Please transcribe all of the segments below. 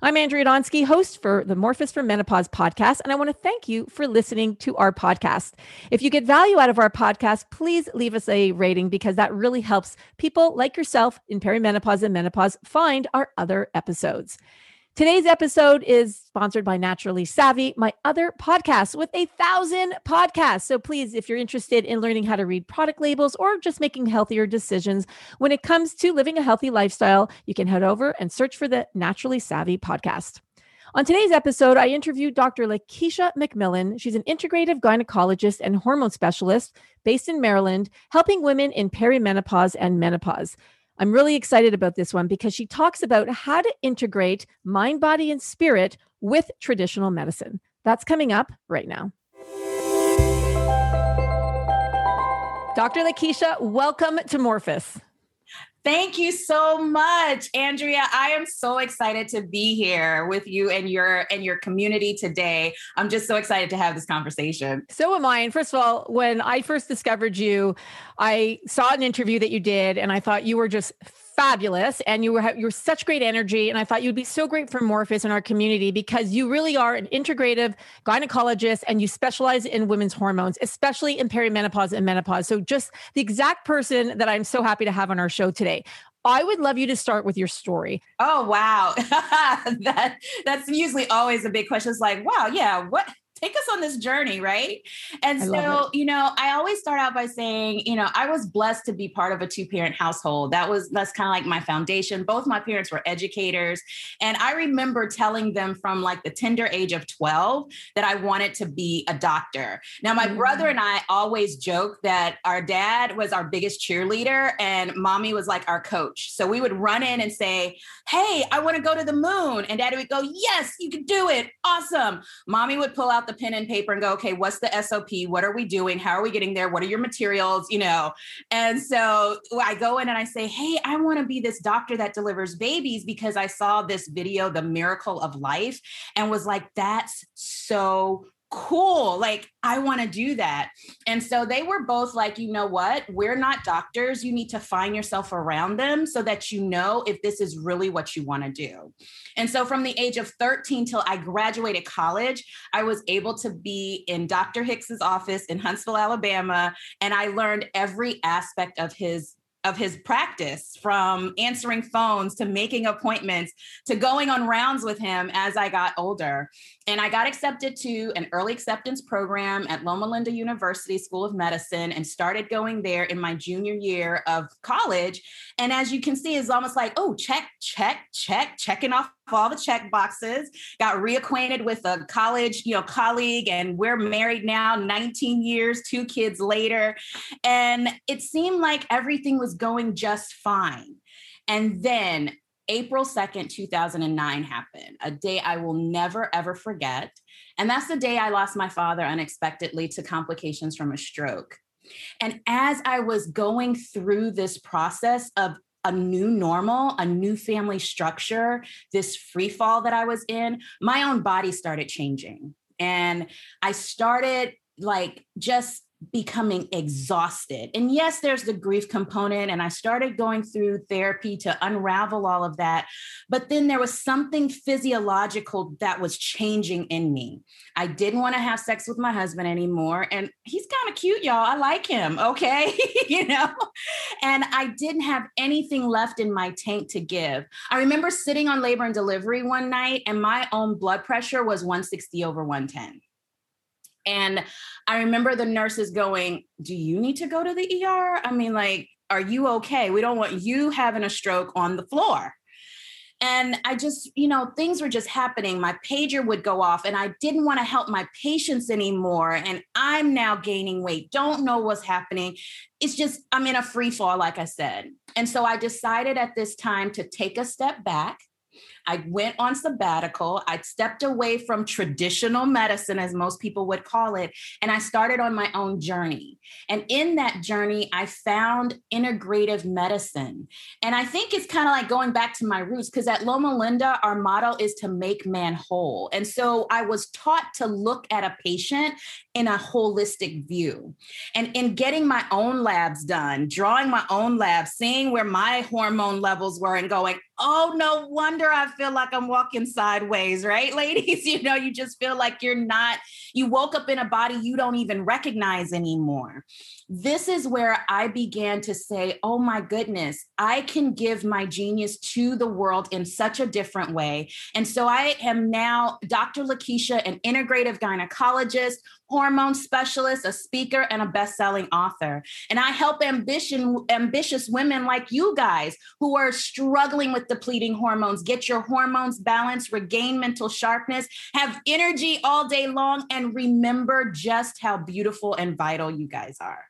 I'm Andrea Donsky, host for the Morphus for Menopause podcast, and I want to thank you for listening to our podcast. If you get value out of our podcast, please leave us a rating because that really helps people like yourself in perimenopause and menopause find our other episodes. Today's episode is sponsored by Naturally Savvy, my other podcast with a thousand podcasts. So please, if you're interested in learning how to read product labels or just making healthier decisions when it comes to living a healthy lifestyle, you can head over and search for the Naturally Savvy podcast. On today's episode, I interviewed Dr. Lakeisha McMillan. She's an integrative gynecologist and hormone specialist based in Maryland, helping women in perimenopause and menopause. I'm really excited about this one because she talks about how to integrate mind, body, and spirit with traditional medicine. That's coming up right now. Dr. Lakeisha, welcome to Morphus. Thank you so much, Andrea. I am so excited to be here with you and your and your community today. I'm just so excited to have this conversation. So am I. And first of all, when I first discovered you, I saw an interview that you did and I thought you were just fabulous and you were you were such great energy and I thought you'd be so great for Morphus in our community because you really are an integrative gynecologist and you specialize in women's hormones especially in perimenopause and menopause so just the exact person that I'm so happy to have on our show today I would love you to start with your story. Oh wow. that that's usually always a big question. It's like, wow, yeah, what take us on this journey, right? And so, you know, I always start out by saying, you know, I was blessed to be part of a two-parent household. That was that's kind of like my foundation. Both my parents were educators, and I remember telling them from like the tender age of 12 that I wanted to be a doctor. Now, my mm-hmm. brother mm. and I always joke that our dad was our biggest cheerleader and mommy was like our coach. So we would run in and say, "Hey, I want to go to the moon." And daddy would go, "Yes, you can do it. Awesome." Mommy would pull out the pen and paper and go, okay, what's the SOP? What are we doing? How are we getting there? What are your materials? You know? And so I go in and I say, hey, I want to be this doctor that delivers babies because I saw this video, The Miracle of Life, and was like, that's so cool like i want to do that. And so they were both like you know what? We're not doctors. You need to find yourself around them so that you know if this is really what you want to do. And so from the age of 13 till i graduated college i was able to be in dr hicks's office in huntsville alabama and i learned every aspect of his of his practice from answering phones to making appointments to going on rounds with him as I got older. And I got accepted to an early acceptance program at Loma Linda University School of Medicine and started going there in my junior year of college. And as you can see, it's almost like, oh, check, check, check, checking off all the check boxes, got reacquainted with a college, you know, colleague, and we're married now 19 years, two kids later. And it seemed like everything was going just fine. And then April 2nd, 2009 happened, a day I will never, ever forget. And that's the day I lost my father unexpectedly to complications from a stroke. And as I was going through this process of a new normal, a new family structure, this free fall that I was in, my own body started changing. And I started like just becoming exhausted. And yes, there's the grief component. And I started going through therapy to unravel all of that. But then there was something physiological that was changing in me. I didn't want to have sex with my husband anymore. And he's kind of cute, y'all. I like him. Okay. you know, and I didn't have anything left in my tank to give. I remember sitting on labor and delivery one night, and my own blood pressure was 160 over 110. And I remember the nurses going, Do you need to go to the ER? I mean, like, are you okay? We don't want you having a stroke on the floor. And I just, you know, things were just happening. My pager would go off, and I didn't want to help my patients anymore. And I'm now gaining weight, don't know what's happening. It's just, I'm in a free fall, like I said. And so I decided at this time to take a step back I went on sabbatical. I stepped away from traditional medicine, as most people would call it, and I started on my own journey. And in that journey, I found integrative medicine. And I think it's kind of like going back to my roots because at Loma Linda, our motto is to make man whole. And so I was taught to look at a patient in a holistic view. And in getting my own labs done, drawing my own labs, seeing where my hormone levels were, and going, oh, no wonder I feel like I'm walking sideways, right, ladies? You know, you just feel like you're not, you woke up in a body you don't even recognize anymore. This is where I began to say, oh my goodness, I can give my genius to the world in such a different way. And so I am now Dr. Lakeisha, an integrative gynecologist hormone specialist, a speaker, and a best-selling author. And I help ambition, ambitious women like you guys who are struggling with depleting hormones get your hormones balanced, regain mental sharpness, have energy all day long, and remember just how beautiful and vital you guys are.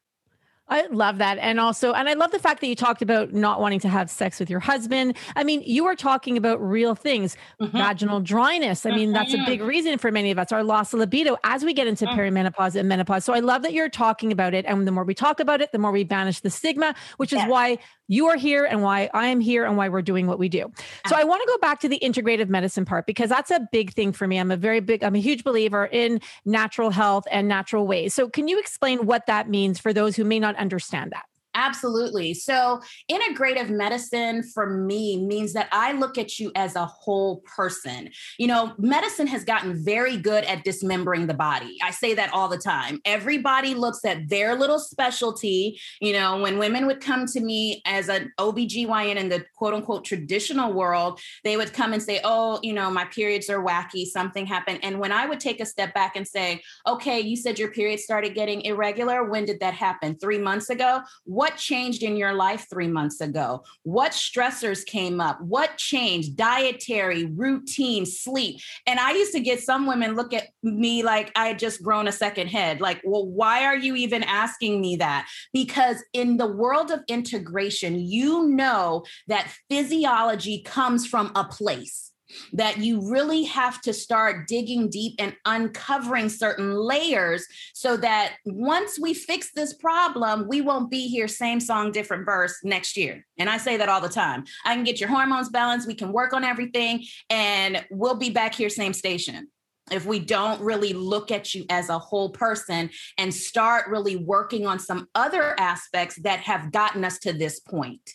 I love that. And also, and I love the fact that you talked about not wanting to have sex with your husband. I mean, you are talking about real things, mm-hmm. vaginal dryness. I mean, that's a big mm-hmm. reason for many of us, our loss of libido as we get into mm-hmm. perimenopause and menopause. So I love that you're talking about it. And the more we talk about it, the more we banish the stigma, which is why you are here and why I am here and why we're doing what we do. So I want to go back to the integrative medicine part because that's a big thing for me. I'm a very big, I'm a huge believer in natural health and natural ways. So can you explain what that means for those who may not understand that? Absolutely. So, integrative medicine for me means that I look at you as a whole person. You know, medicine has gotten very good at dismembering the body. I say that all the time. Everybody looks at their little specialty. You know, when women would come to me as an OBGYN in the quote unquote traditional world, they would come and say, Oh, you know, my periods are wacky, something happened. And when I would take a step back and say, Okay, you said your period started getting irregular. When did that happen? Three months ago? What what changed in your life three months ago? What stressors came up? What changed? Dietary, routine, sleep. And I used to get some women look at me like I had just grown a second head. Like, well, why are you even asking me that? Because in the world of integration, you know that physiology comes from a place that you really have to start digging deep and uncovering certain layers so that once we fix this problem, we won't be here, same song, different verse next year. And I say that all the time. I can get your hormones balanced, we can work on everything, and we'll be back here, same station if we don't really look at you as a whole person and start really working on some other aspects that have gotten us to this point.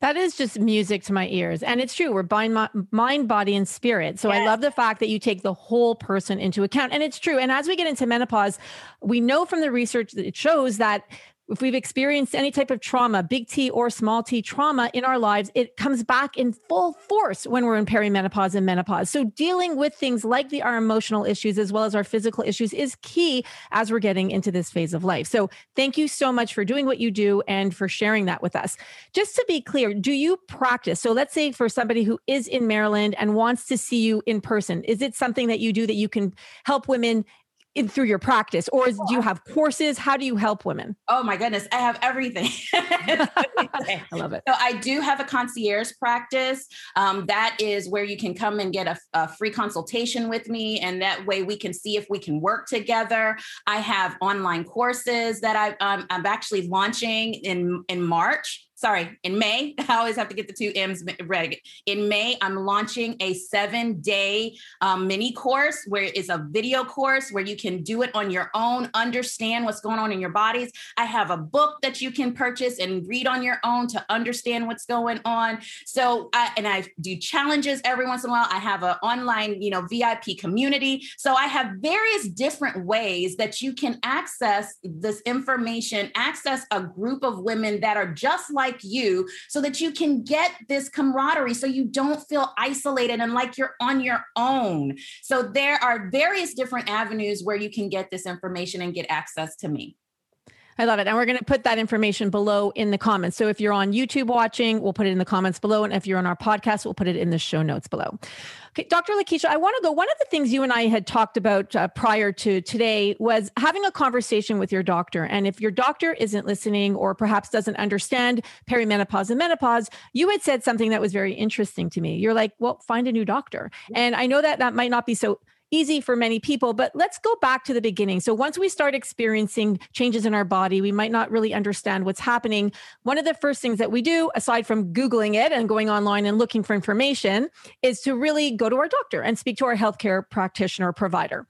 That is just music to my ears. And it's true. We're mind, mind body, and spirit. So yes. I love the fact that you take the whole person into account. And it's true. And as we get into menopause, we know from the research that it shows that if we've experienced any type of trauma, big T or small t trauma in our lives, it comes back in full force when we're in perimenopause and menopause. So, dealing with things like the, our emotional issues as well as our physical issues is key as we're getting into this phase of life. So, thank you so much for doing what you do and for sharing that with us. Just to be clear, do you practice? So, let's say for somebody who is in Maryland and wants to see you in person, is it something that you do that you can help women in, through your practice or is, do you have courses? How do you help women? Oh my goodness i have everything. I love it. So i do have a concierge practice um, that is where you can come and get a, a, free consultation with me and that way we can see if we can work together. I have online courses that I, um, i'm actually launching in in march sorry, in May, I always have to get the two M's ready. In May, I'm launching a seven day um, mini course where it's a video course where you can do it on your own, understand what's going on in your bodies. I have a book that you can purchase and read on your own to understand what's going on. So, I, and I do challenges every once in a while. I have an online, you know, VIP community. So I have various different ways that you can access this information, access a group of women that are just like like you so that you can get this camaraderie so you don't feel isolated and like you're on your own. So there are various different avenues where you can get this information and get access to me. I love it. And we're going to put that information below in the comments. So if you're on YouTube watching, we'll put it in the comments below. And if you're on our podcast, we'll put it in the show notes below. Okay, Dr. Lakeisha, I want to go. One of the things you and I had talked about uh, prior to today was having a conversation with your doctor. And if your doctor isn't listening or perhaps doesn't understand perimenopause and menopause, you had said something that was very interesting to me. You're like, well, find a new doctor. And I know that that might not be so easy for many people, but let's go back to the beginning. So once we start experiencing changes in our body, we might not really understand what's happening. One of the first things that we do, aside from Googling it and going online and looking for information, is to really go to our doctor and speak to our healthcare practitioner provider.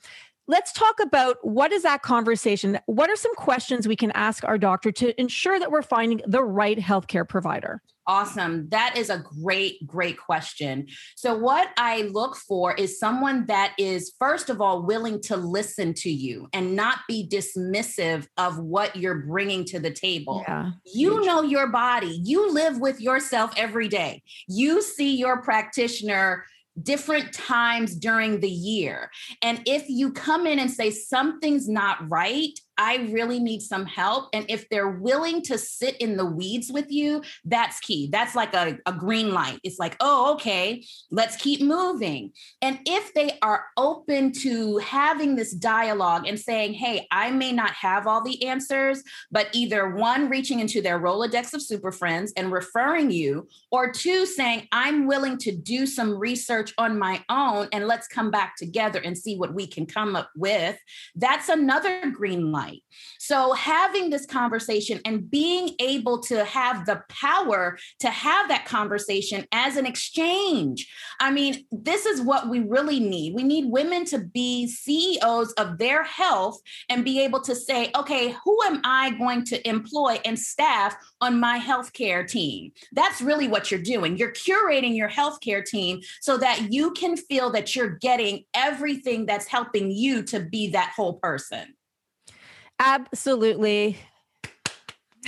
Let's talk about what is that conversation? What are some questions we can ask our doctor to ensure that we're finding the right healthcare provider? Awesome. That is a great, great question. So, what I look for is someone that is, first of all, willing to listen to you and not be dismissive of what you're bringing to the table. Yeah. You know your body, you live with yourself every day. You see your practitioner different times during the year. And if you come in and say something's not right, I really need some help. And if they're willing to sit in the weeds with you, that's key. That's like a, a green light. It's like, oh, okay, let's keep moving. And if they are open to having this dialogue and saying, hey, I may not have all the answers, but either one, reaching into their Rolodex of super friends and referring you, or two, saying, I'm willing to do some research on my own and let's come back together and see what we can come up with, that's another green light night. So, having this conversation and being able to have the power to have that conversation as an exchange. I mean, this is what we really need. We need women to be CEOs of their health and be able to say, okay, who am I going to employ and staff on my healthcare team? That's really what you're doing. You're curating your healthcare team so that you can feel that you're getting everything that's helping you to be that whole person. Absolutely.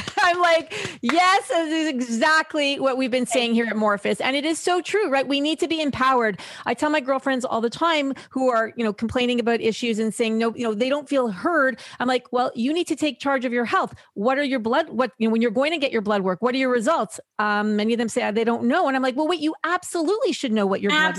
I'm like, yes, this is exactly what we've been saying here at Morphus. And it is so true, right? We need to be empowered. I tell my girlfriends all the time who are, you know, complaining about issues and saying, no, you know, they don't feel heard. I'm like, well, you need to take charge of your health. What are your blood? What, you know, when you're going to get your blood work, what are your results? Um, many of them say they don't know. And I'm like, well, wait, you absolutely should know what your blood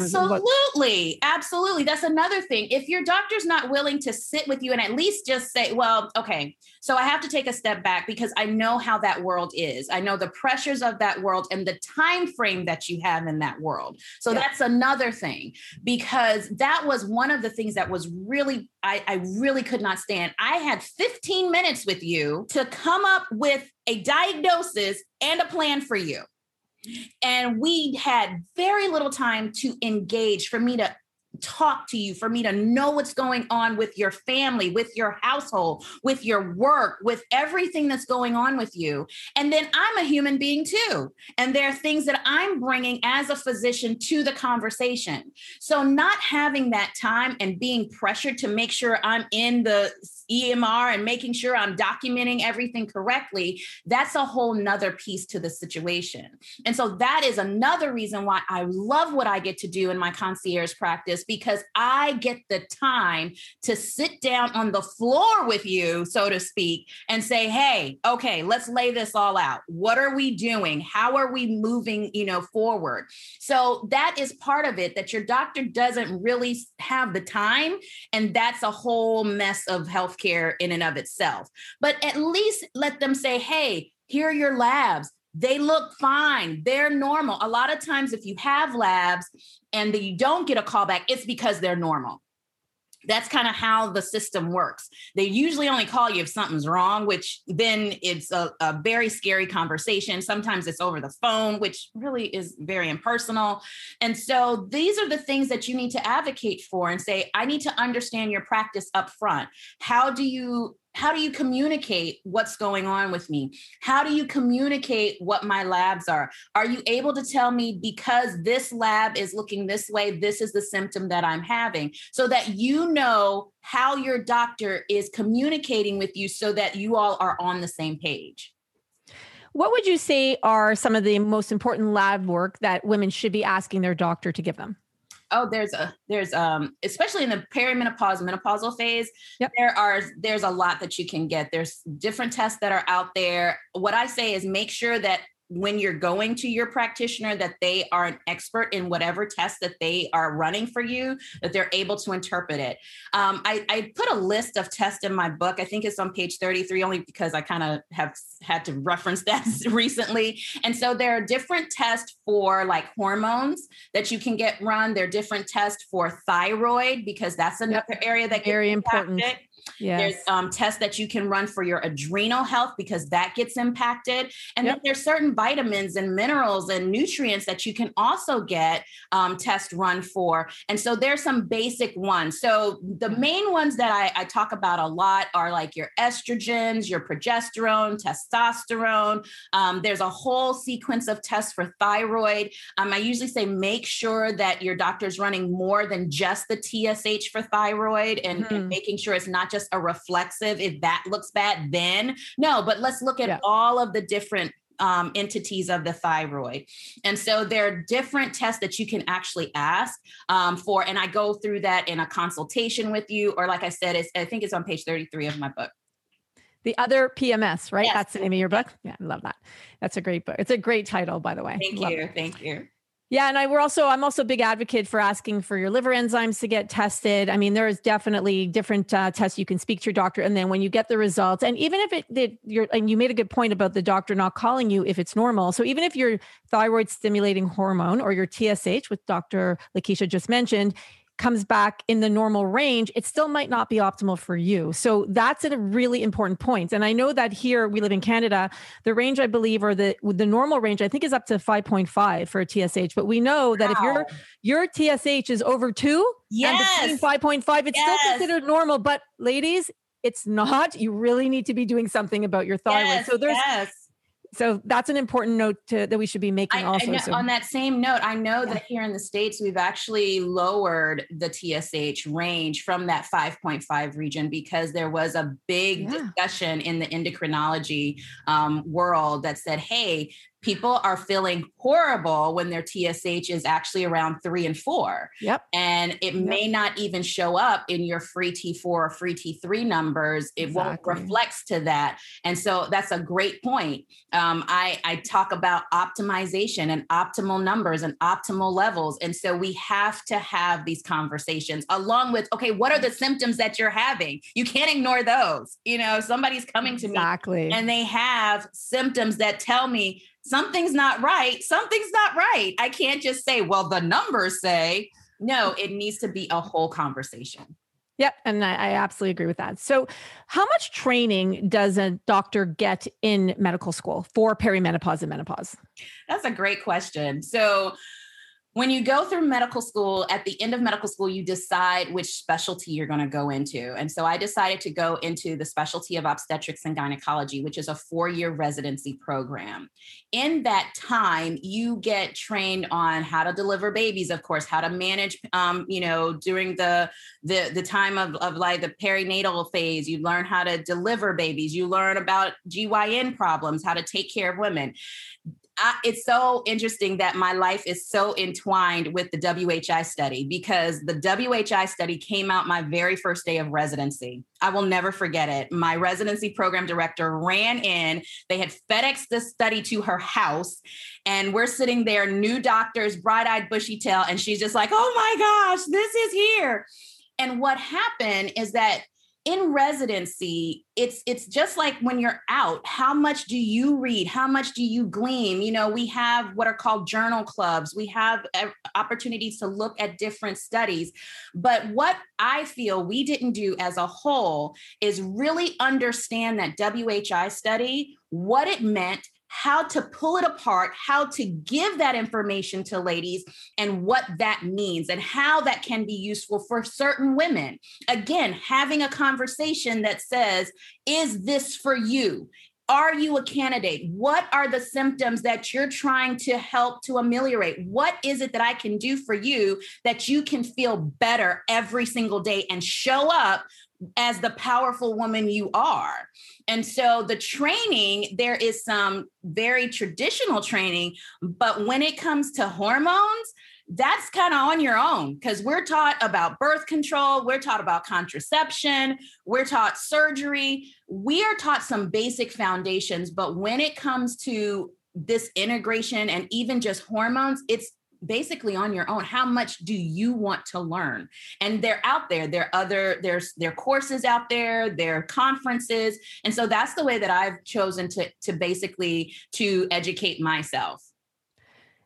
Absolutely. Absolutely. That's another thing. If your doctor's not willing to sit with you and at least just say, well, okay, so I have to take a step back because I know how that world is. I know the pressures of that world and the time frame that you have in that world. So yeah. that's another thing because that was one of the things that was really I, I really could not stand. I had 15 minutes with you to come up with a diagnosis and a plan for you. And we had very little time to engage for me to talk to you, for me to know what's going on with your family, with your household, with your work, with everything that's going on with you. And then I'm a human being too. And there are things that I'm bringing as a physician to the conversation. So, not having that time and being pressured to make sure I'm in the EMR and making sure I'm documenting everything correctly, that's a whole nother piece to the situation. And so, that is another reason why I love what I get to do in my concierge practice because I get the time to sit down on the floor with you, so to speak, and say, hey, okay, let's lay this all out. What are we doing? How are we moving, you know, forward? So that is part of it that your doctor doesn't really have the time. And that's a whole mess of healthcare in and of itself. But at least let them say, hey, here are your labs they look fine. They're normal. A lot of times, if you have labs and you don't get a callback, it's because they're normal. That's kind of how the system works. They usually only call you if something's wrong, which then it's a, a, very scary conversation. Sometimes it's over the phone, which really is very impersonal. And so these are the things that you need to advocate for and say, I need to understand your practice up front. How do you how do you communicate what's going on with me? How do you communicate what my labs are? Are you able to tell me because this lab is looking this way this is the symptom that i'm having? So that you know how your doctor is communicating with you so that you all are on the same page. What would you say are some of the most important lab work that women should be asking their doctor to give them oh there's a there's um especially in the perimenopause menopausal phase yep. there are there's a lot that you can get there's different tests that are out there what i say is make sure that when you're going to your practitioner that they are an expert in whatever test that they are running for you that they're able to interpret it. Um, I, I, put a list of tests in my book. I think it's on page 33 only because i kind of have had to reference that recently. And so there are different tests for like hormones that you can get run. There are different tests for thyroid because that's another area that very important Yes. There's um, tests that you can run for your adrenal health because that gets impacted. And yep. then there's certain vitamins and minerals and nutrients that you can also get um, test run for. And so there's some basic ones. So the main ones that I, I talk about a lot are like your estrogens, your progesterone, testosterone. Um, there's a whole sequence of tests for thyroid. Um, I usually say make sure that your doctor's running more than just the TSH for thyroid and, mm-hmm. and making sure it's not just a reflexive. If that looks bad, then no, but let's look at yeah. all of the different um, entities of the thyroid. And so there are different tests that you can actually ask um, for. And I go through that in a consultation with you, or like I said, it's, I think it's on page 33 of my book. The other PMS, right? Yes. That's the name of your book. Yeah, I love that. That's a great book. It's a great title, by the way. Thank love you. It. Thank you. Yeah, and I we're also I'm also a big advocate for asking for your liver enzymes to get tested. I mean, there is definitely different uh, tests you can speak to your doctor, and then when you get the results, and even if it that you're and you made a good point about the doctor not calling you if it's normal. So even if your thyroid stimulating hormone or your TSH, with Dr. Lakeisha just mentioned, comes back in the normal range, it still might not be optimal for you. So that's a really important point. And I know that here we live in Canada, the range I believe or the the normal range I think is up to 5.5 for a TSH, but we know that wow. if your your TSH is over 2 yes. and between 5.5 it's yes. still considered normal, but ladies, it's not. You really need to be doing something about your thyroid. Yes, so there's yes so that's an important note to, that we should be making I, also. I so. On that same note, I know yeah. that here in the States, we've actually lowered the TSH range from that 5.5 region because there was a big yeah. discussion in the endocrinology um, world that said, hey, people are feeling horrible when their TSH is actually around three and four. Yep. And it yep. may not even show up in your free T4 or free T3 numbers. It exactly. won't reflect to that. And so that's a great point. Um, I, I talk about optimization and optimal numbers and optimal levels. And so we have to have these conversations along with, okay, what are the symptoms that you're having? You can't ignore those. You know, somebody's coming to exactly. me and they have symptoms that tell me something's not right, something's not right. I can't just say, well, the numbers say, no, it needs to be a whole conversation. Yep. And I, I, absolutely agree with that. So, how much training does a doctor get in medical school for perimenopause and menopause? That's a great question. So, when you go through medical school, at the end of medical school, you decide which specialty you're going to go into. And so I decided to go into the specialty of obstetrics and gynecology, which is a four year residency program. In that time, you get trained on how to deliver babies, of course, how to manage, um, you know, during the, the, the time of, of like the perinatal phase. You learn how to deliver babies. You learn about GYN problems, how to take care of women. I, it's so interesting that my life is so entwined with the WHI study because the WHI study came out my very first day of residency. I will never forget it. My residency program director ran in. They had FedEx this study to her house, and we're sitting there, new doctors, bright eyed, bushy tail, and she's just like, oh my gosh, this is here. And what happened is that in residency it's it's just like when you're out how much do you read? How much do you glean? You know we have what are called journal clubs. We have opportunities to look at different studies. But what i feel we didn't do as a whole is really understand that whi study what it meant how to pull it apart, how to give that information to ladies, and what that means, and how that can be useful for certain women. Again, having a conversation that says, Is this for you? Are you a candidate? What are the symptoms that you're trying to help to ameliorate? What is it that I can do for you that you can feel better every single day and show up as the powerful woman you are. And so the training, there is some very traditional training, but when it comes to hormones, that's kind of on your own because we're taught about birth control, we're taught about contraception, we're taught surgery, we are taught some basic foundations. But when it comes to this integration and even just hormones, it's basically on your own how much do you want to learn? And they're out there there are other there's there are courses out there are conferences. And so that's the way that i've chosen to to basically to educate myself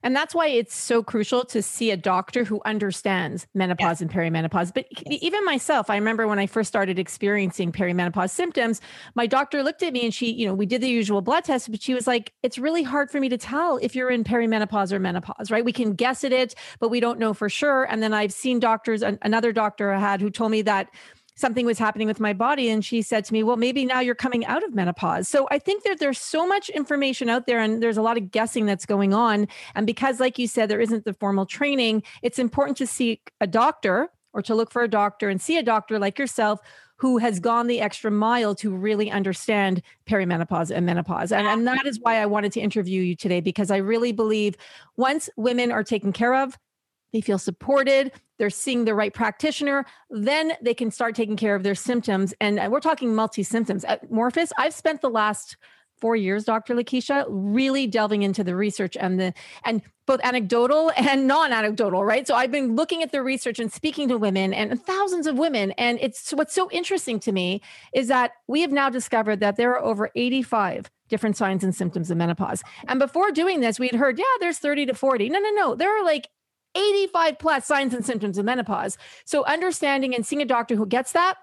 And that's why it's so crucial to see a doctor who understands menopause and perimenopause. But even myself, I remember when I first started experiencing perimenopause symptoms, my doctor looked at me and she, you know, we did the usual blood test, but she was like, it's really hard for me to tell if you're in perimenopause or menopause, right? We can guess at it, but we don't know for sure. And then I've seen doctors, another doctor I had who told me that something was happening with my body. And she said to me, Well, maybe now you're coming out of menopause. So I think that there's so much information out there and there's a lot of guessing that's going on. And because, like you said, there isn't the formal training, it's important to seek a doctor or to look for a doctor and see a doctor like yourself who has gone the extra mile to really understand perimenopause and menopause. And, and that is why I wanted to interview you today, because I really believe once women are taken care of, they feel supported, they're seeing the right practitioner, then they can start taking care of their symptoms. And uh, we're talking multi symptoms. At uh, Morphus, I've spent the last four years, Dr. Lakeisha, really delving into the research and the and both anecdotal and non-anecdotal, right? So I've been looking at the research and speaking to women and thousands of women. And it's what's so interesting to me is that we have now discovered that there are over 85 different signs and symptoms of menopause. And before doing this, we had heard, yeah, there's 30 to 40. No, no, no. There are like 85 plus signs and symptoms of menopause. So understanding and seeing a doctor who gets that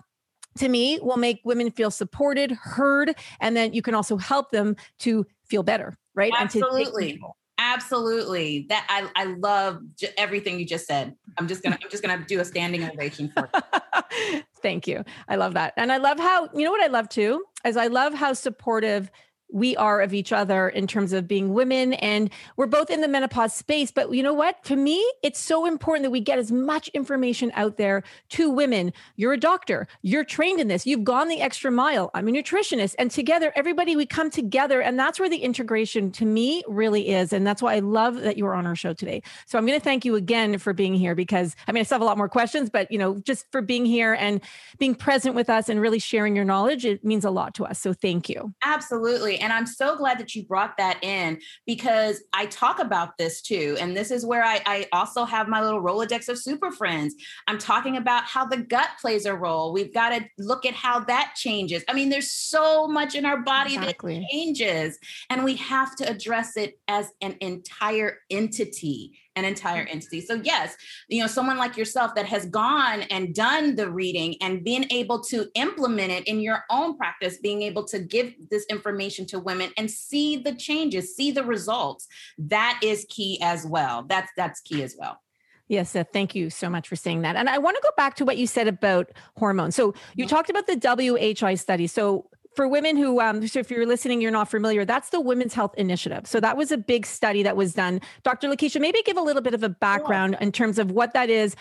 to me will make women feel supported, heard, and then you can also help them to feel better, right? Absolutely. Absolutely. That I, I love j- everything you just said. I'm just gonna I'm just gonna do a standing ovation for you. Thank you. I love that. And I love how, you know what I love too? Is I love how supportive we are of each other in terms of being women and we're both in the menopause space. But you know what? To me it's so important that we get as much information out there to women. You're a doctor. You're trained in this. You've gone the extra mile. I'm a nutritionist. And together everybody we come together. And that's where the integration to me really is. And that's why i love that you are on our show today. So i'm going to thank you again for being here because i mean i still have a lot more questions but you know just for being here and being present with us and really sharing your knowledge it means a lot to us. So thank you. Absolutely and I'm so glad that you brought that in because I talk about this too. And this is where I, I also have my little Rolodex of super friends. I'm talking about how the gut plays a role. We've got to look at how that changes. I mean, there's so much in our body exactly. that changes, and we have to address it as an entire entity an entire mm-hmm. entity. So yes, you know, someone like yourself that has gone and done the reading and been able to implement it in your own practice, being able to give this information to women and see the changes, see the results, that is key as well. That's that's key as well. Yes, uh, thank you so much for saying that. And I want to go back to what you said about hormones. So you mm-hmm. talked about the WHI study. So for women who, um, so if you're listening, you're not familiar, that's the Women's Health Initiative. So that was a big study that was done. Dr. Lakeisha, maybe give a little bit of a background in terms of what that is,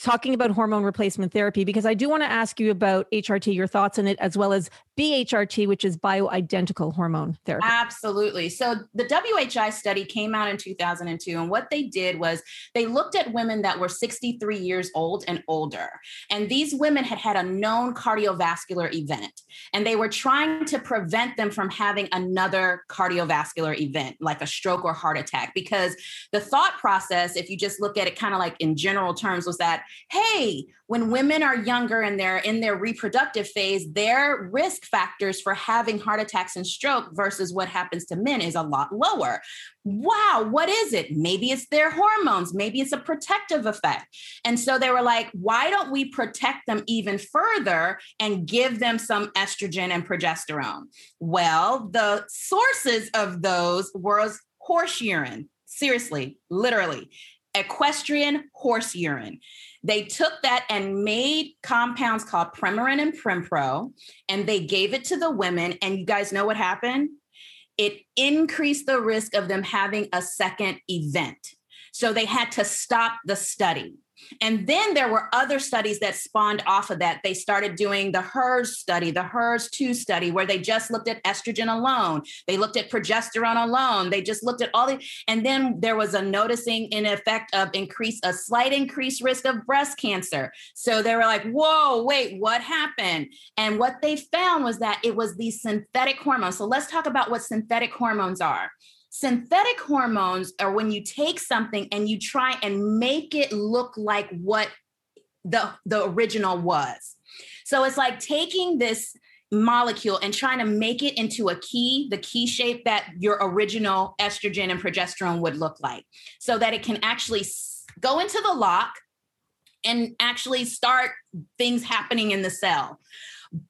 talking about hormone replacement therapy because I do want to ask you about HRT, your thoughts on it, as well as BHRT, which is bioidentical hormone therapy. Absolutely. So the WHI study came out in 2002, and what they did was they looked at women that were 63 years old and older. And these women had had a known cardiovascular event, and they were trying to prevent them from having another cardiovascular event, like a stroke or heart attack, because the thought process, if you just look at it kind of like in general terms, was that, hey, when women are younger and they're in their reproductive phase, their risk factors for having heart attacks and stroke versus what happens to men is a lot lower. Wow, what is it? Maybe it's their hormones, maybe it's a protective effect. And so they were like, why don't we protect them even further and give them some estrogen and progesterone? Well, the sources of those was horse urine. Seriously, literally equestrian horse urine. They took that and made compounds called Premarin and Prempro, and they gave it to the women. And you guys know what happened? It increased the risk of them having a second event. So they had to stop the study. And then there were other studies that spawned off of that. They started doing the HERS study, the HERS 2 study, where they just looked at estrogen alone. They looked at progesterone alone. They just looked at all the, and then there was a noticing in effect of increase, a slight increased risk of breast cancer. So they were like, whoa, wait, what happened? And what they found was that it was these synthetic hormones. So let's talk about what synthetic hormones are. Synthetic hormones are when you take something and you try and make it look like what the, the original was. So it's like taking this molecule and trying to make it into a key, the key shape that your original estrogen and progesterone would look like, so that it can actually go into the lock and actually start things happening in the cell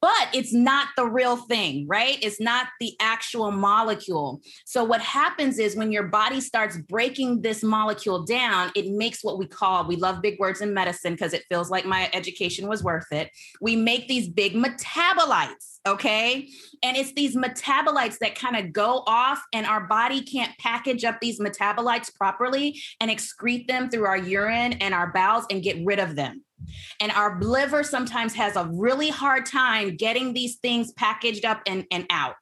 but it's not the real thing, right? It's not the actual molecule. So, what happens is when your body starts breaking this molecule down, it makes what we call, we love big words in medicine because it feels like my education was worth it. We make these big metabolites, okay? And it's these metabolites that kind of go off, and our body can't package up these metabolites properly and excrete them through our urine and our bowels and get rid of them. And our liver sometimes has a really hard time getting these things packaged up and, and out.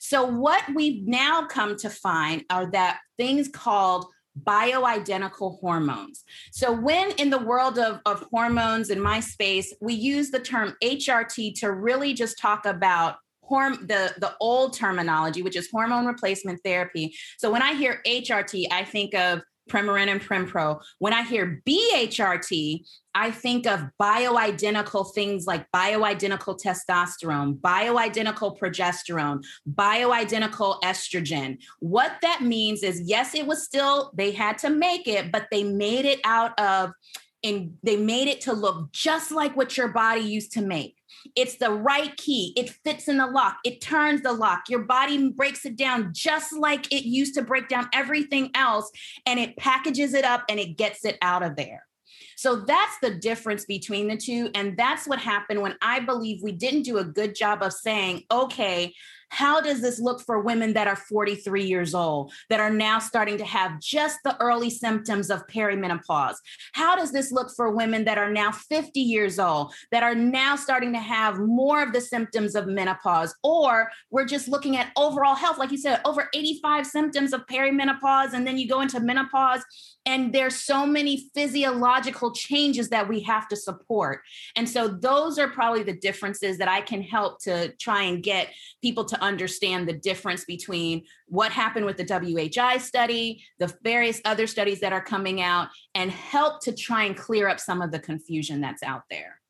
So, what we've now come to find are that things called bioidentical hormones. So, when in the world of, of hormones in my space, we use the term HRT to really just talk about horm- the, the old terminology, which is hormone replacement therapy. So, when I hear HRT, I think of Premarin and Prempro. When I hear BHRT, I think of bioidentical things like bioidentical testosterone, bioidentical progesterone, bioidentical estrogen. What that means is, yes, it was still, they had to make it, but they made it out of, and they made it to look just like what your body used to make. It's the right key. It fits in the lock. It turns the lock. Your body breaks it down just like it used to break down everything else, and it packages it up and it gets it out of there. So that's the difference between the two. And that's what happened when I believe we didn't do a good job of saying, okay, how does this look for women that are 43 years old, that are now starting to have just the early symptoms of perimenopause? How does this look for women that are now 50 years old, that are now starting to have more of the symptoms of menopause? Or we're just looking at overall health, like you said, over 85 symptoms of perimenopause, and then you go into menopause and there's so many physiological changes that we have to support. And so those are probably the differences that i can help to try and get people to understand the difference between what happened with the whi study the various other studies that are coming out and help to try and clear up some of the confusion that's out there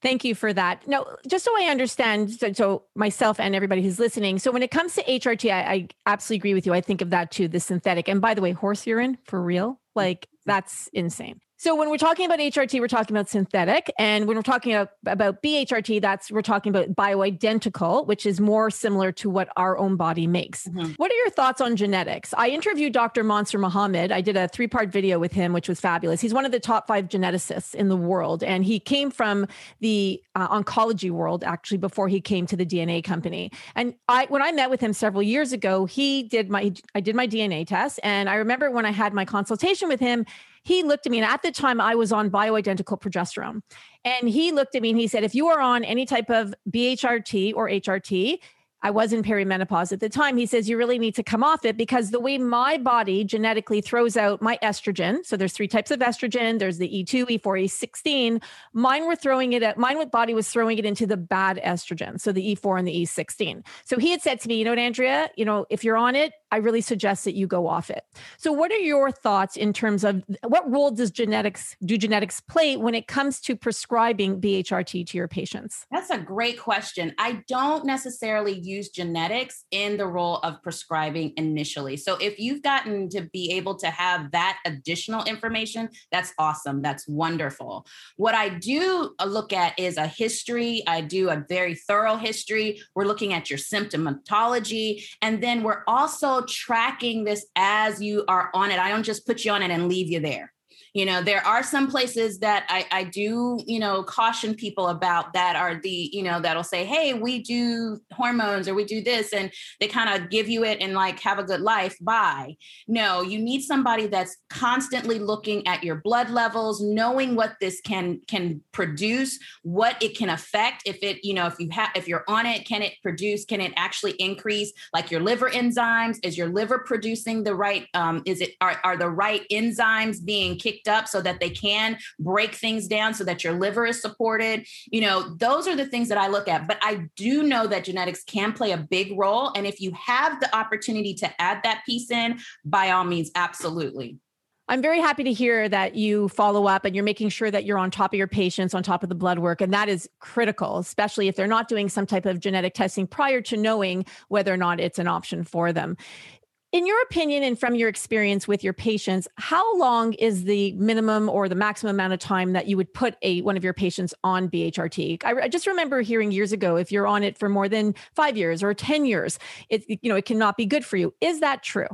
Thank you for that. Now, just so I understand, so, so, myself and everybody who's listening, so when it comes to HRT, I, I, absolutely agree with you. I think of that too, the synthetic. And by the way, horse urine for real, mm-hmm. like that's insane. So when we're talking about HRT, we're talking about synthetic, and when we're talking about about BHRT, that's we're talking about bioidentical, which is more similar to what our own body makes. Mm-hmm. What are your thoughts on genetics? I interviewed Dr. Mansoor Mohammed. I did a three-part video with him, which was fabulous. He's one of the top five geneticists in the world, and he came from the uh, oncology world actually before he came to the DNA company. And I, when I met with him several years ago, he did my I did my DNA test, and I remember when I had my consultation with him he looked at me, and at the time I was on bioidentical progesterone. And he looked at me and he said, if you are on any type of BHRT or HRT, I was in perimenopause at the time. He says, You really need to come off it because the way my body genetically throws out my estrogen. So there's three types of estrogen there's the E2, E4, E16. Mine were throwing it at, mine with body was throwing it into the bad estrogen. So the E4 and the E16. So he had said to me, You know what, Andrea, you know, if you're on it, I really suggest that you go off it. So what are your thoughts in terms of what role does genetics do genetics play when it comes to prescribing BHRT to your patients? That's a great question. I don't necessarily use genetics in the role of prescribing initially. So if you've gotten to be able to have that additional information, that's awesome. That's wonderful. What I do uh, look at is a history. I do a very thorough history. We're looking at your symptomatology and then we're also tracking this as you are on it. I don't just put you on it and leave you there you know there are some places that I, I do you know caution people about that are the you know that'll say hey we do hormones or we do this and they kind of give you it and like have a good life bye. No you need somebody that's constantly looking at your blood levels knowing what this can can produce what it can affect if it you know if you have if you're on it can it produce can it actually increase like your liver enzymes is your liver producing the right um is it are, are the right enzymes being kicked up so that they can break things down so that your liver is supported. You know, those are the things that I look at. But I do know that genetics can play a big role. And if you have the opportunity to add that piece in, by all means, absolutely. I'm very happy to hear that you follow up and you're making sure that you're on top of your patients, on top of the blood work. And that is critical, especially if they're not doing some type of genetic testing prior to knowing whether or not it's an option for them. In your opinion, and from your experience with your patients, how long is the minimum or the maximum amount of time that you would put a one of your patients on BHRT? I, I just remember hearing years ago, if you're on it for more than five years or ten years, it you know it cannot be good for you. Is that true?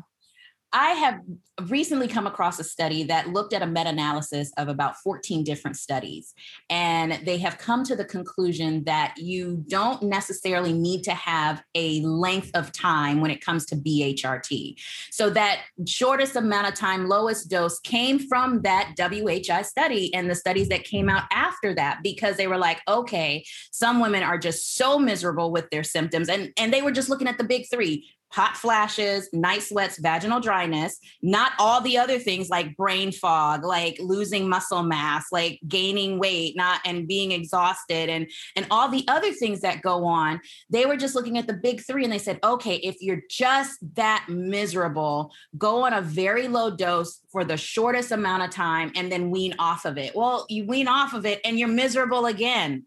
I have recently come across a study that looked at a meta analysis of about 14 different studies. And they have come to the conclusion that you don't necessarily need to have a length of time when it comes to BHRT. So, that shortest amount of time, lowest dose came from that WHI study and the studies that came out after that because they were like, okay, some women are just so miserable with their symptoms. And, and they were just looking at the big three hot flashes, night sweats, vaginal dryness, not all the other things like brain fog, like losing muscle mass, like gaining weight, not and being exhausted and and all the other things that go on. They were just looking at the big 3 and they said, "Okay, if you're just that miserable, go on a very low dose for the shortest amount of time and then wean off of it." Well, you wean off of it and you're miserable again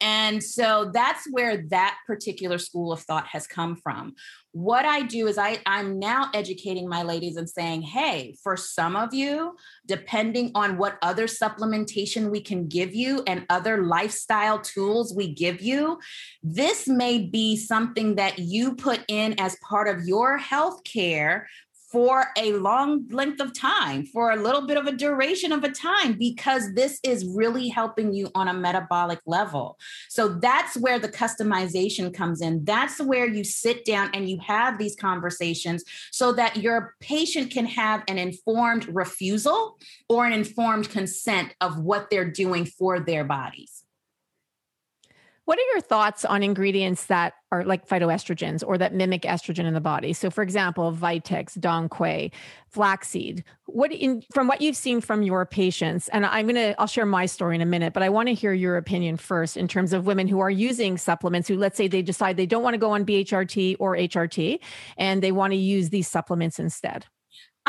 and so that's where that particular school of thought has come from. What I do is I, I'm now educating my ladies and saying, hey, for some of you, depending on what other supplementation we can give you and other lifestyle tools we give you, this may be something that you put in as part of your health care for a long length of time, for a little bit of a duration of a time, because this is really helping you on a metabolic level. So that's where the customization comes in. That's where you sit down and you have these conversations so that your patient can have an informed refusal or an informed consent of what they're doing for their bodies. What are your thoughts on ingredients that are like phytoestrogens or that mimic estrogen in the body? So, for example, Vitex, Dong Quai, flaxseed. What in from what you've seen from your patients, and I'm gonna I'll share my story in a minute, but I want to hear your opinion first in terms of women who are using supplements who let's say they decide they don't want to go on BHRT or HRT and they want to use these supplements instead.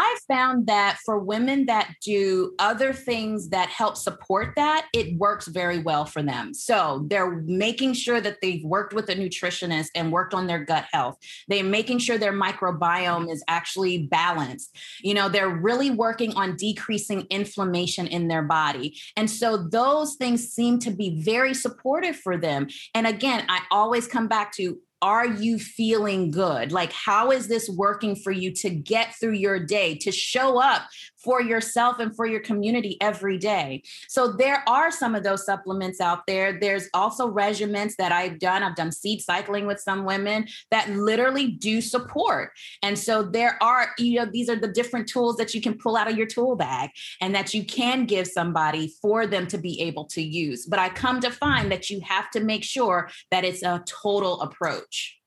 I found that for women that do other things that help support that, it works very well for them. So they're making sure that they've worked with a nutritionist and worked on their gut health. They're making sure their microbiome is actually balanced. You know, they're really working on decreasing inflammation in their body. And so those things seem to be very supportive for them. And again, I always come back to are you feeling good? Like, how is this working for you to get through your day, to show up for yourself and for your community every day. So there are some of those supplements out there. There's also regimens that I've done. I've done seed cycling with some women that literally do support. And so there are, you know, these are the different tools that you can pull out of your tool bag and that you can give somebody for them to be able to use. But I come to find that you have to make sure that it's a total approach.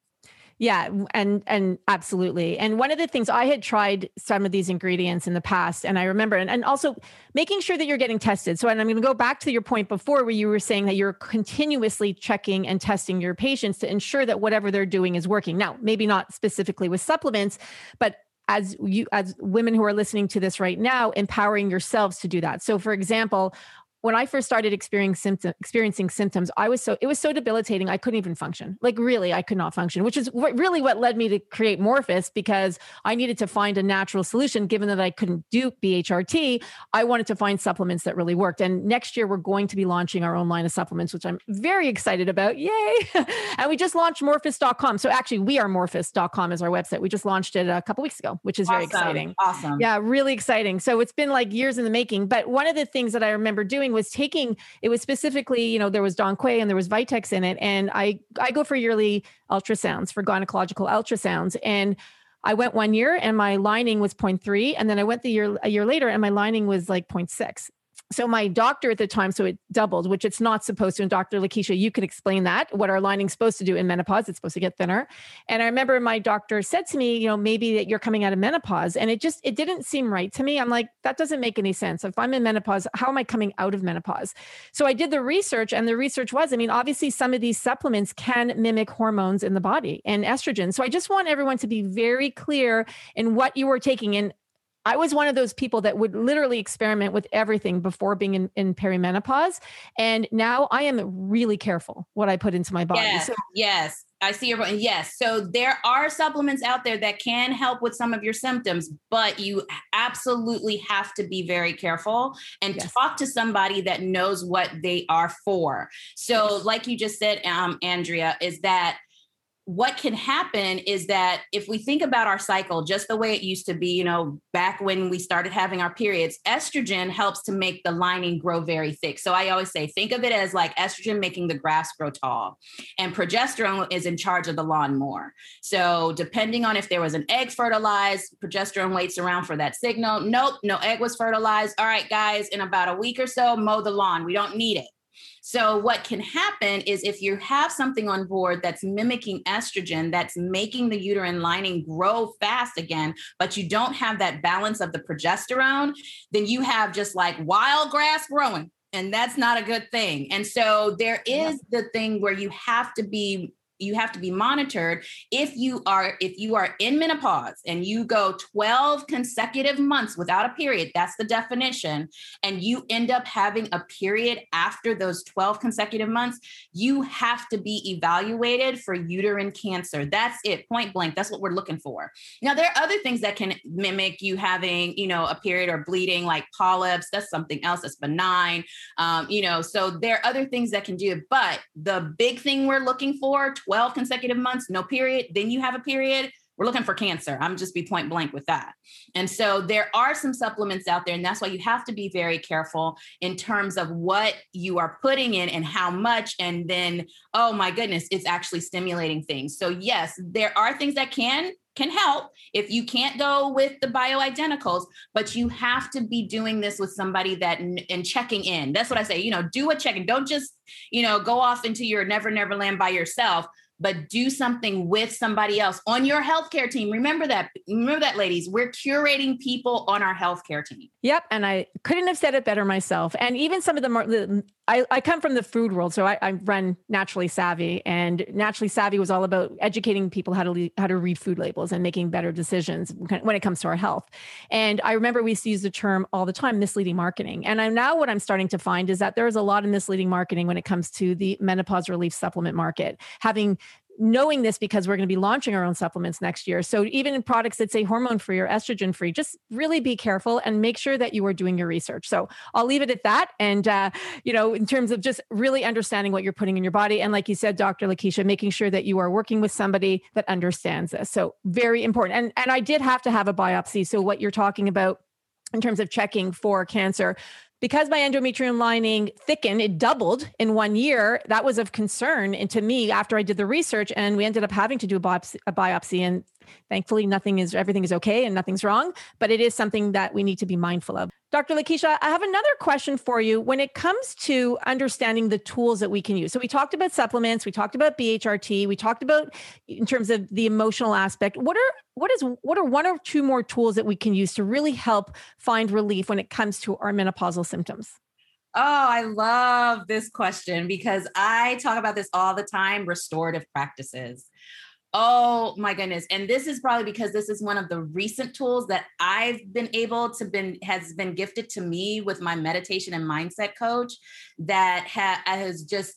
Yeah, and and absolutely. And one of the things I had tried some of these ingredients in the past, and I remember, and, and also making sure that you're getting tested. So, and I'm going to go back to your point before where you were saying that you're continuously checking and testing your patients to ensure that whatever they're doing is working. Now, maybe not specifically with supplements, but as you as women who are listening to this right now empowering yourselves to do that so for example when I first started experiencing symptom, experiencing symptoms, I was so it was so debilitating. I couldn't even function. Like really, I could not function. Which is what, really what led me to create Morphus because I needed to find a natural solution. Given that I couldn't do BHRT, I wanted to find supplements that really worked. And next year we're going to be launching our own line of supplements, which I'm very excited about. Yay! and we just launched Morphus.com. So actually, we are Morphus.com is our website. We just launched it a couple weeks ago, which is awesome. very exciting. Awesome. Yeah, really exciting. So it's been like years in the making. But one of the things that I remember doing was taking it was specifically you know there was Dong Quai and there was Vitex in it, and I I go for yearly ultrasounds for gynecological ultrasounds and. I went one year and my lining was 0.3 and then I went the year a year later and my lining was like 0.6 so my doctor at the time, so it doubled, which it's not supposed to. And Dr. Lakeischa, you can explain that. What our lining's supposed to do in menopause, it's supposed to get thinner. And I remember my doctor said to me, you know, maybe that you're coming out of menopause. And it just it didn't seem right to me. I'm like, that doesn't make any sense. If I'm in menopause, how am I coming out of menopause? So I did the research, and the research was, I mean, obviously some of these supplements can mimic hormones in the body and estrogen. So I just want everyone to be very clear in what you are taking. And I was one of those people that would literally experiment with everything before being in, in perimenopause. And now I am really careful what I put into my body. Yes, so, yes. I see your point. Yes. So there are supplements out there that can help with some of your symptoms, but you absolutely have to be very careful and yes. talk to somebody that knows what they are for. So, like you just said, um, Andrea, is that what can happen is that if we think about our cycle just the way it used to be, you know, back when we started having our periods, estrogen helps to make the lining grow very thick. So I always say, think of it as like estrogen making the grass grow tall, and progesterone is in charge of the lawn more. So depending on if there was an egg fertilized, progesterone waits around for that signal. Nope, no egg was fertilized. All right, guys, in about a week or so, mow the lawn. We don't need it. So, what can happen is if you have something on board that's mimicking estrogen, that's making the uterine lining grow fast again, but you don't have that balance of the progesterone, then you have just like wild grass growing. And that's not a good thing. And so there is the thing where you have to be you have to be monitored if you are if you are in menopause and you go 12 consecutive months without a period that's the definition and you end up having a period after those 12 consecutive months you have to be evaluated for uterine cancer. That's it point blank. That's what we're looking for. Now there are other things that can mimic you having you know a period or bleeding like polyps. That's something else that's benign. Um, you know so there are other things that can do it but the big thing we're looking for 12 consecutive months, no period, then you have a period, we're looking for cancer. I'm just be point blank with that. And so there are some supplements out there, and that's why you have to be very careful in terms of what you are putting in and how much. And then, oh my goodness, it's actually stimulating things. So yes, there are things that can can help if you can't go with the bioidenticals but you have to be doing this with somebody that and checking in that's what i say you know do a check and don't just you know go off into your never never land by yourself but do something with somebody else on your healthcare team. Remember that. Remember that, ladies. We're curating people on our healthcare team. Yep. And I couldn't have said it better myself. And even some of the more, I, I come from the food world. So I, I run Naturally Savvy, and Naturally Savvy was all about educating people how to, le- how to read food labels and making better decisions when it comes to our health. And I remember we used to use the term all the time misleading marketing. And I'm now what I'm starting to find is that there is a lot of misleading marketing when it comes to the menopause relief supplement market. Having knowing this because we're going to be launching our own supplements next year. So even in products that say hormone free or estrogen free, just really be careful and make sure that you are doing your research. So I'll leave it at that. And uh, you know, in terms of just really understanding what you're putting in your body, and like you said, Dr. Lakeischa, making sure that you are working with somebody that understands this. So very important. And and I did have to have a biopsy. So what you're talking about in terms of checking for cancer because my endometrium lining thickened, it doubled in one year. That was of concern to me after I did the research, and we ended up having to do a biopsy, a biopsy. And thankfully, nothing is everything is okay and nothing's wrong. But it is something that we need to be mindful of. Dr. Lakeischa, I have another question for you when it comes to understanding the tools that we can use. So we talked about supplements, we talked about BHRT, we talked about in terms of the emotional aspect. What are what is what are one or two more tools that we can use to really help find relief when it comes to our menopausal symptoms? Oh, I love this question because I talk about this all the time restorative practices. Oh my goodness. And this is probably because this is one of the recent tools that I've been able to been has been gifted to me with my meditation and mindset coach that ha- has just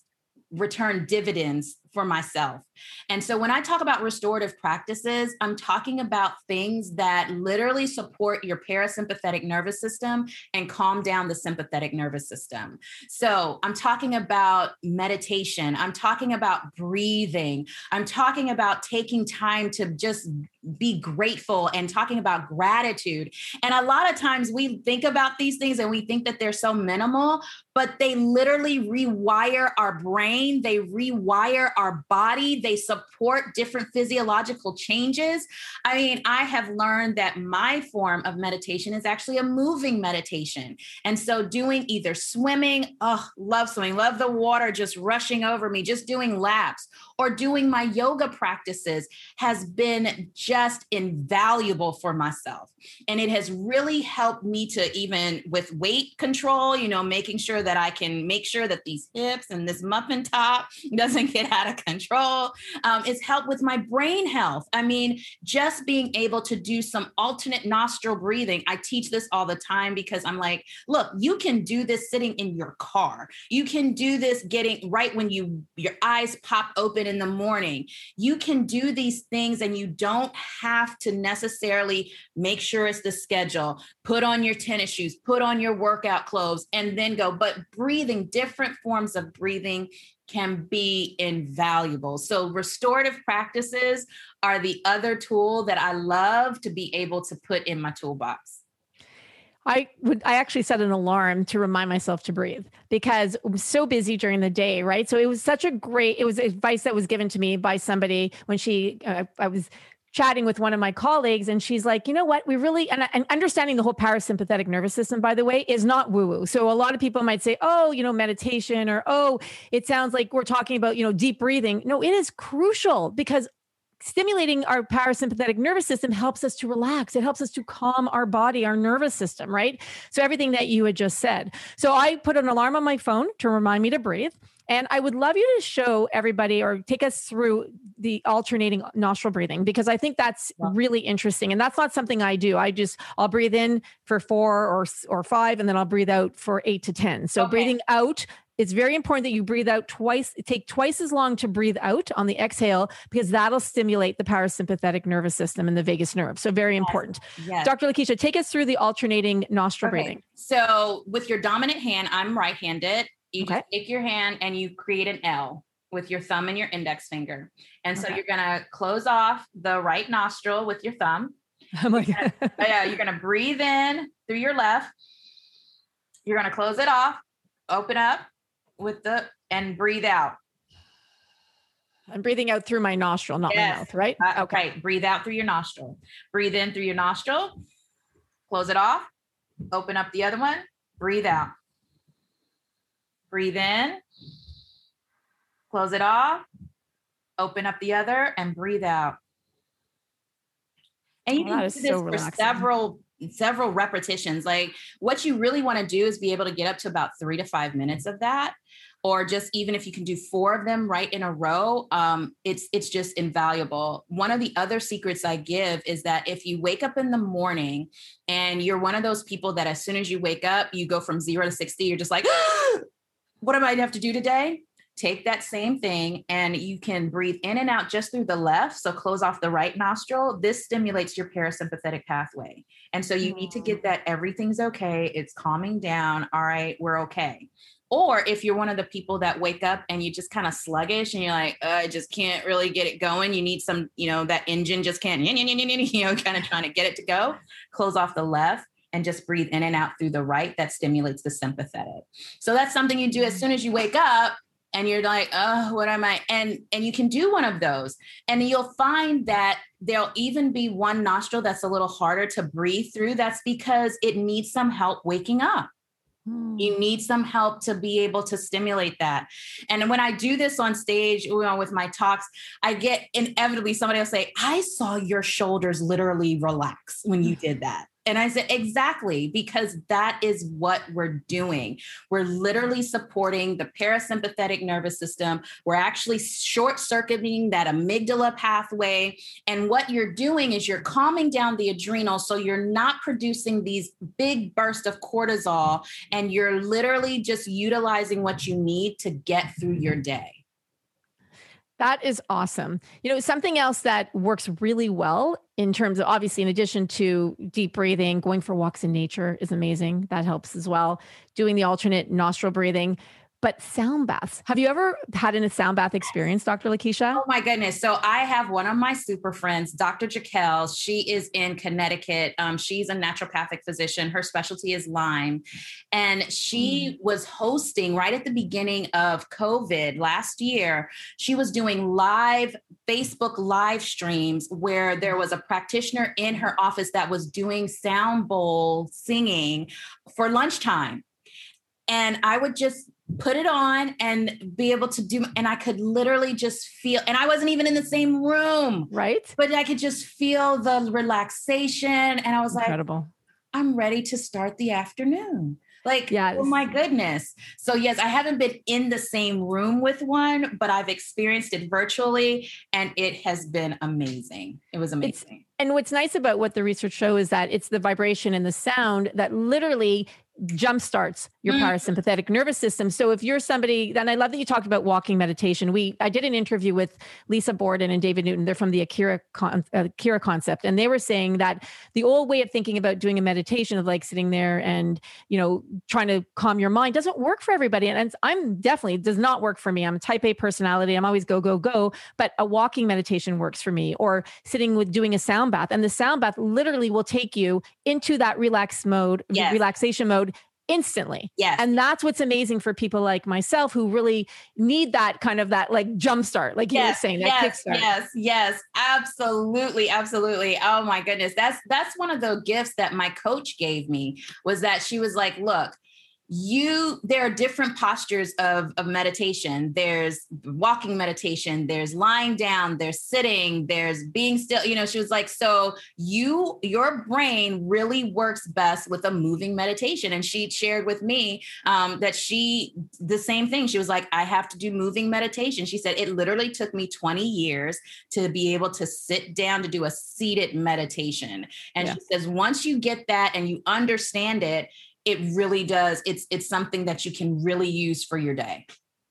returned dividends for myself. And so when I talk about restorative practices, I'm talking about things that literally support your parasympathetic nervous system and calm down the sympathetic nervous system. So I'm talking about meditation, I'm talking about breathing, I'm talking about taking time to just be grateful and talking about gratitude. And a lot of times we think about these things and we think that they're so minimal, but they literally rewire our brain, they rewire our body, they support different physiological changes. I mean, I have learned that my form of meditation is actually a moving meditation. And so doing either swimming, oh, love swimming, love the water just rushing over me, just doing laps or doing my yoga practices has been just invaluable for myself. And it has really helped me to even with weight control, you know, making sure that I can make sure that these hips and this muffin top doesn't get out of control. Um, it's helped with my brain health. I mean, just being able to do some alternate nostril breathing. I teach this all the time because I'm like, look, you can do this sitting in your car. You can do this getting right when you your eyes pop open in the morning. You can do these things and you don't have to necessarily make sure it's the schedule. Put on your tennis shoes, put on your workout clothes and then go. But breathing, different forms of breathing can be invaluable. So, restorative practices are the other tool that I love to be able to put in my toolbox. I would I actually set an alarm to remind myself to breathe because I'm so busy during the day, right? So it was such a great it was advice that was given to me by somebody when she uh, I was chatting with one of my colleagues and she's like, you know what? We really, and, and understanding the whole parasympathetic nervous system, by the way, is not woo woo. So a lot of people might say, oh, you know, meditation or, oh, it sounds like we're talking about, you know, deep breathing. No, it is crucial because stimulating our parasympathetic nervous system helps us to relax. It helps us to calm our body, our nervous system, right? So everything that you had just said. So I put an alarm on my phone to remind me to breathe. And I would love you to show everybody or take us through the alternating nostril breathing because I think that's really interesting. And that's not something I do. I just I'll breathe in for four or or five, and then I'll breathe out for eight to ten. So okay. breathing out it's very important that you breathe out twice take twice as long to breathe out on the exhale because that'll stimulate the parasympathetic nervous system and the vagus nerve so very important yes. Yes. dr lakeischa take us through the alternating nostril okay. breathing so with your dominant hand i'm right-handed you okay. take your hand and you create an L with your thumb and your index finger. And so okay. you're going to close off the right nostril with your thumb. Oh my God. yeah, you're going to breathe in through your left. You're going to close it off, open up with the, and breathe out. I'm breathing out through my nostril, not yes. my mouth, right? Uh, okay. Right. Breathe out through your nostril. Breathe in through your nostril. Close it off. Open up the other one. Breathe out. Breathe in, close it off, open up the other, and breathe out. And you oh, can do this so for several several repetitions. Like what you really want to do is be able to get up to about three to five minutes of that, or just even if you can do four of them right in a row, um, it's it's just invaluable. One of the other secrets I give is that if you wake up in the morning and you're one of those people that as soon as you wake up, you go from zero to sixty, you're just like. what am I gonna have to do today? Take that same thing and you can breathe in and out just through the left. So close off the right nostril. This stimulates your parasympathetic pathway. And so you need to get that everything's okay. It's calming down. All right, we're okay. Or if you're one of the people that wake up and you just kind of sluggish and you're like, uh, I just can't really get it going. You need some, you know, that engine just can't, you know, kind of trying to get it to go. Close off the left and just breathe in and out through the right that stimulates the sympathetic so that's something you do as soon as you wake up and you're like oh what am i and and you can do one of those and you'll find that there'll even be one nostril that's a little harder to breathe through that's because it needs some help waking up you hmm. need some help to be able to stimulate that. And when I do this on stage, you know, with my talks, I get inevitably somebody will say, I saw your shoulders literally relax when you did that. And I said, exactly, because that is what we're doing. We're literally supporting the parasympathetic nervous system. We're actually short circuiting that amygdala pathway. And what you're doing is you're calming down the adrenal. So you're not producing these big bursts of cortisol, and you're literally just utilizing what you need to get through your day. That is awesome. You know, something else that works really well in terms of obviously, in addition to deep breathing, going for walks in nature is amazing. That helps as well. Doing the alternate nostril breathing but sound baths. Have you ever had a sound bath experience, Dr. Lakeischa? Oh my goodness. So I have one of my super friends, Dr. Jaquel. She is in Connecticut. Um, she's a naturopathic physician. Her specialty is Lyme. And she mm. was hosting right at the beginning of COVID last year. She was doing live Facebook live streams where there was a practitioner in her office that was doing sound bowl singing for lunchtime. And I would just put it on and be able to do and i could literally just feel and i wasn't even in the same room right but i could just feel the relaxation and i was Incredible. like i'm ready to start the afternoon Like, oh yes. oh my goodness. So, yes, I haven't been in the same room with one, but I've experienced it virtually and it has been amazing. It was amazing. It's, and what's nice about what the research show is that it's the vibration and the sound that literally jump starts your mm. parasympathetic nervous system. So if you're somebody, then I love that you talked about walking meditation. We I did an interview with Lisa Borden and David Newton. They're from the Akira con, uh, Akira concept, and they were saying that the old way of thinking about doing a meditation of like sitting there and you know trying to calm your mind doesn't work for everybody. And, and I'm definitely does not work for me. I'm a Type A personality. I'm always go go go. But a walking meditation works for me, or sitting with doing a sound bath, and the sound bath literally will take you into that relaxed mode, yes. relaxation mode instantly. Yes. And that's what's amazing for people like myself who really need that kind of that like jump start, like yes, you were saying, that yes, kickstart. Yes, yes, absolutely, absolutely. Oh my goodness. That's that's one of the gifts that my coach gave me was that she was like, look, you there are different postures of, of meditation. There's walking meditation there's lying down there's sitting there's being still you know she was like so you your brain really works best with a moving meditation. And she shared with me um, that she the same thing. She was like i have to do moving meditation. She said it literally took me 20 years to be able to sit down to do a seated meditation. And yeah. she says once you get that and you understand it it really does. It's it's something that you can really use for your day.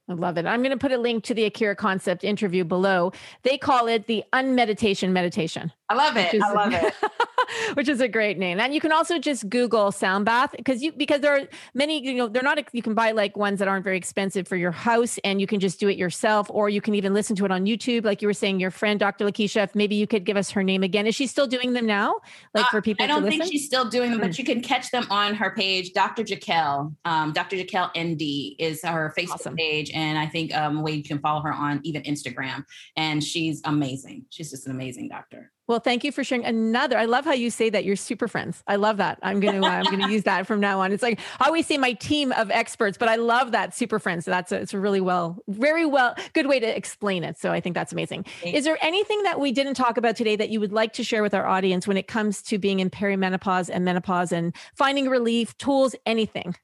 I love it. I'm going to put a link to the Akira Concept interview below. They call it the unmeditation meditation. I love it. Is, I love it. which is a great name. And you can also just Google sound bath because you because there are many, you know, they're not you can buy like ones that aren't very expensive for your house and you can just do it yourself or you can even listen to it on YouTube. Like you were saying, your friend Dr. Lakeischa, if maybe you could give us her name again. Is she still doing them now? Like for uh, people I don't think she's still doing them, but hmm. you can catch them on her page, Dr. Jaquel. Um, Dr. Jaquel ND is her Facebook awesome. page. And I think um way you can follow her on even Instagram. And she's amazing. She's just an amazing doctor. Well, thank you for sharing another. I love how you say that you're super friends. I love that. I'm going to uh, I'm to use that from now on. It's like I always say my team of experts, but I love that super friends. So that's a, it's a really well, very well, good way to explain it. So I think that's amazing. Is there anything that we didn't talk about today that you would like to share with our audience when it comes to being in perimenopause and menopause and finding relief, tools, anything?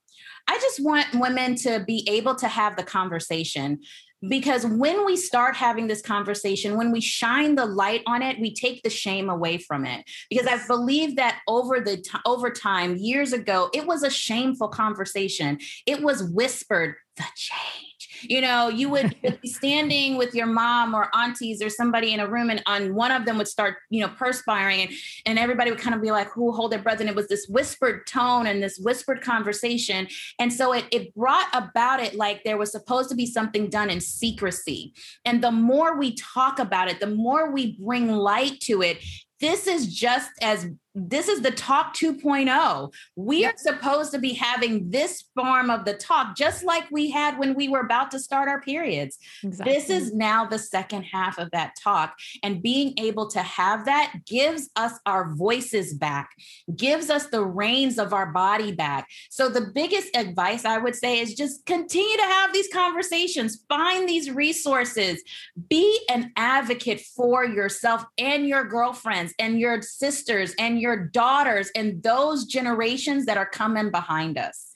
I just want women to be able to have the conversation because when we start having this conversation when we shine the light on it we take the shame away from it. Because i believe that over the t- over time years ago it was a shameful conversation. It was whispered the change you know, you would be standing with your mom or aunties or somebody in a room, and on one of them would start, you know, perspiring, and and everybody would kind of be like, "Who hold their breath?" And it was this whispered tone and this whispered conversation, and so it it brought about it like there was supposed to be something done in secrecy. And the more we talk about it, the more we bring light to it. This is just as this is the talk 2.0. We yep. are supposed to be having this form of the talk, just like we had when we were about to start our periods. Exactly. This is now the second half of that talk. And being able to have that gives us our voices back, gives us the reins of our body back. So, the biggest advice I would say is just continue to have these conversations, find these resources, be an advocate for yourself and your girlfriends and your sisters your daughters and those generations that are coming behind us.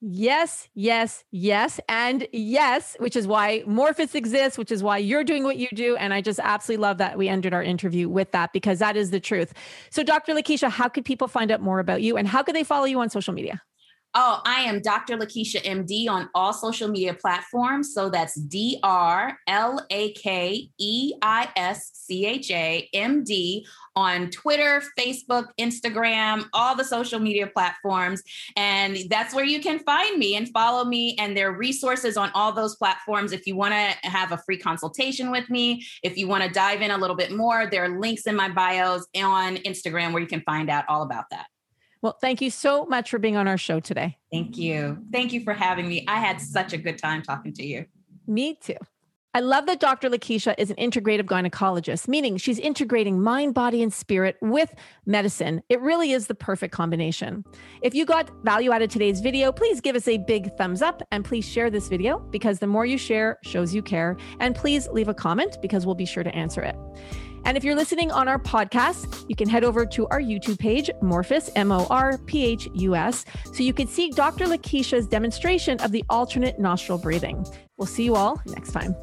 Yes, yes, yes, and yes, which is why Morphus exists, which is why you're doing what you do. And I just absolutely love that we ended our interview with that because that is the truth. So, Dr. Lakeischa, how could people find out more about you and how could they follow you on social media? Oh, I am Dr. Lakeischa MD on all social media platforms. So that's D R L A K E I S C H A M D on Twitter, Facebook, Instagram, all the social media platforms. And that's where you can find me and follow me. And there are resources on all those platforms. If you want to have a free consultation with me, if you want to dive in a little bit more, there are links in my bios on Instagram where you can find out all about that. Well, thank you so much for being on our show today. Thank you. Thank you for having me. I had such a good time talking to you. Me too. I love that Dr. Lakeischa is an integrative gynecologist, meaning she's integrating mind, body, and spirit with medicine. It really is the perfect combination. If you got value out of today's video, please give us a big thumbs up and please share this video because the more you share shows you care. And please leave a comment because we'll be sure to answer it. And if you're listening on our podcast, you can head over to our YouTube page, Morphus, M O R P H U S, so you can see Dr. Lakeischa's demonstration of the alternate nostril breathing. We'll see you all next time.